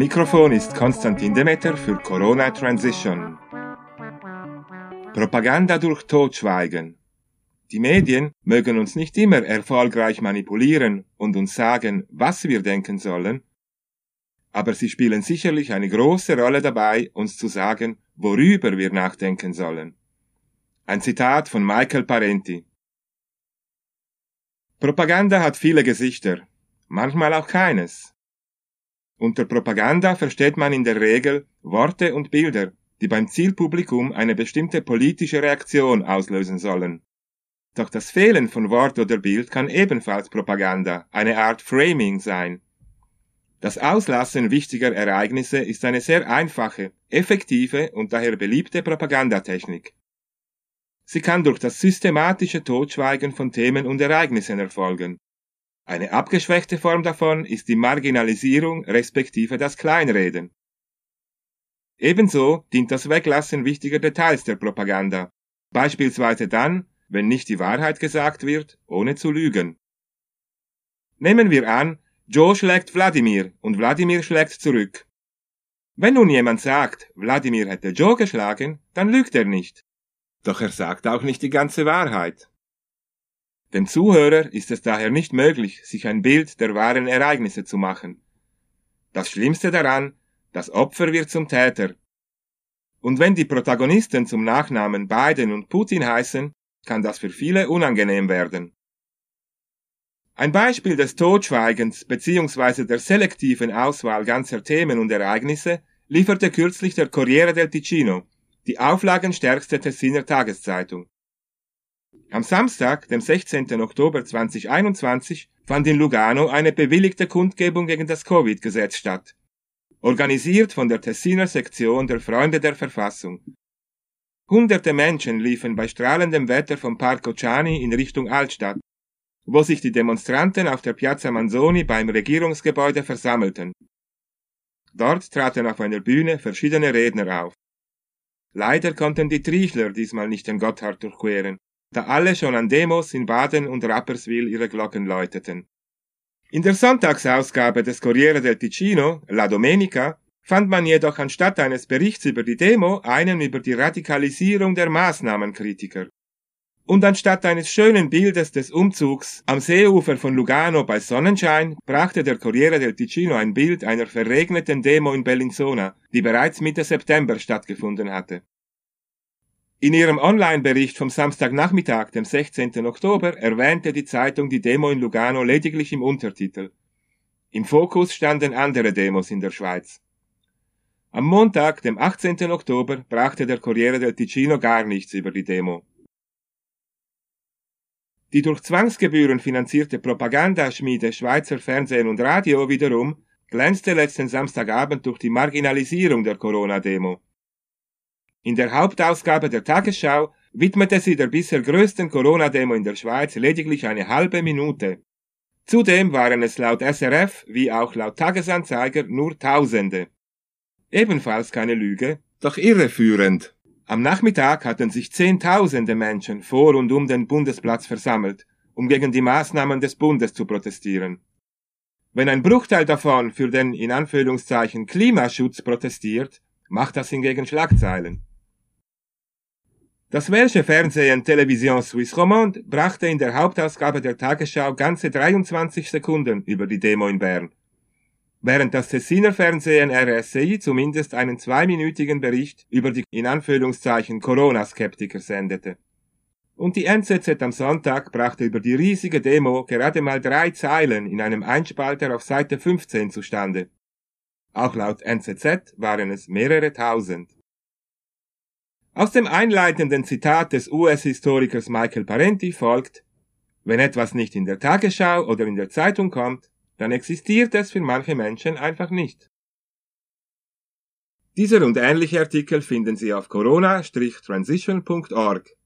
Mikrofon ist Konstantin Demeter für Corona Transition. Propaganda durch Totschweigen. Die Medien mögen uns nicht immer erfolgreich manipulieren und uns sagen, was wir denken sollen, aber sie spielen sicherlich eine große Rolle dabei, uns zu sagen, worüber wir nachdenken sollen. Ein Zitat von Michael Parenti. Propaganda hat viele Gesichter, manchmal auch keines. Unter Propaganda versteht man in der Regel Worte und Bilder, die beim Zielpublikum eine bestimmte politische Reaktion auslösen sollen. Doch das Fehlen von Wort oder Bild kann ebenfalls Propaganda, eine Art Framing sein. Das Auslassen wichtiger Ereignisse ist eine sehr einfache, effektive und daher beliebte Propagandatechnik. Sie kann durch das systematische Totschweigen von Themen und Ereignissen erfolgen. Eine abgeschwächte Form davon ist die Marginalisierung respektive das Kleinreden. Ebenso dient das Weglassen wichtiger Details der Propaganda, beispielsweise dann, wenn nicht die Wahrheit gesagt wird, ohne zu lügen. Nehmen wir an, Joe schlägt Wladimir und Wladimir schlägt zurück. Wenn nun jemand sagt, Wladimir hätte Joe geschlagen, dann lügt er nicht. Doch er sagt auch nicht die ganze Wahrheit. Dem Zuhörer ist es daher nicht möglich, sich ein Bild der wahren Ereignisse zu machen. Das Schlimmste daran, das Opfer wird zum Täter. Und wenn die Protagonisten zum Nachnamen Biden und Putin heißen, kann das für viele unangenehm werden. Ein Beispiel des Totschweigens bzw. der selektiven Auswahl ganzer Themen und Ereignisse lieferte kürzlich der Corriere del Ticino, die auflagenstärkste Tessiner Tageszeitung. Am Samstag, dem 16. Oktober 2021, fand in Lugano eine bewilligte Kundgebung gegen das Covid-Gesetz statt, organisiert von der Tessiner Sektion der Freunde der Verfassung. Hunderte Menschen liefen bei strahlendem Wetter vom Parco Ciani in Richtung Altstadt, wo sich die Demonstranten auf der Piazza Manzoni beim Regierungsgebäude versammelten. Dort traten auf einer Bühne verschiedene Redner auf. Leider konnten die Triechler diesmal nicht den Gotthard durchqueren, da alle schon an Demos in Baden und Rapperswil ihre Glocken läuteten. In der Sonntagsausgabe des Corriere del Ticino, La Domenica, fand man jedoch anstatt eines Berichts über die Demo einen über die Radikalisierung der Maßnahmenkritiker. Und anstatt eines schönen Bildes des Umzugs am Seeufer von Lugano bei Sonnenschein brachte der Corriere del Ticino ein Bild einer verregneten Demo in Bellinzona, die bereits Mitte September stattgefunden hatte. In ihrem Online-Bericht vom Samstagnachmittag, dem 16. Oktober, erwähnte die Zeitung die Demo in Lugano lediglich im Untertitel. Im Fokus standen andere Demos in der Schweiz. Am Montag, dem 18. Oktober, brachte der Corriere del Ticino gar nichts über die Demo. Die durch Zwangsgebühren finanzierte Propagandaschmiede Schweizer Fernsehen und Radio wiederum glänzte letzten Samstagabend durch die Marginalisierung der Corona-Demo. In der Hauptausgabe der Tagesschau widmete sie der bisher größten Corona-Demo in der Schweiz lediglich eine halbe Minute. Zudem waren es laut SRF wie auch laut Tagesanzeiger nur Tausende. Ebenfalls keine Lüge, doch irreführend. Am Nachmittag hatten sich Zehntausende Menschen vor und um den Bundesplatz versammelt, um gegen die Maßnahmen des Bundes zu protestieren. Wenn ein Bruchteil davon für den in Anführungszeichen Klimaschutz protestiert, macht das hingegen Schlagzeilen. Das welsche Fernsehen Television Suisse Romande brachte in der Hauptausgabe der Tagesschau ganze 23 Sekunden über die Demo in Bern während das Tessiner Fernsehen RSI zumindest einen zweiminütigen Bericht über die in Anführungszeichen Corona-Skeptiker sendete. Und die NZZ am Sonntag brachte über die riesige Demo gerade mal drei Zeilen in einem Einspalter auf Seite 15 zustande. Auch laut NZZ waren es mehrere tausend. Aus dem einleitenden Zitat des US-Historikers Michael Parenti folgt, wenn etwas nicht in der Tagesschau oder in der Zeitung kommt, dann existiert es für manche Menschen einfach nicht. Dieser und ähnliche Artikel finden Sie auf corona-transition.org.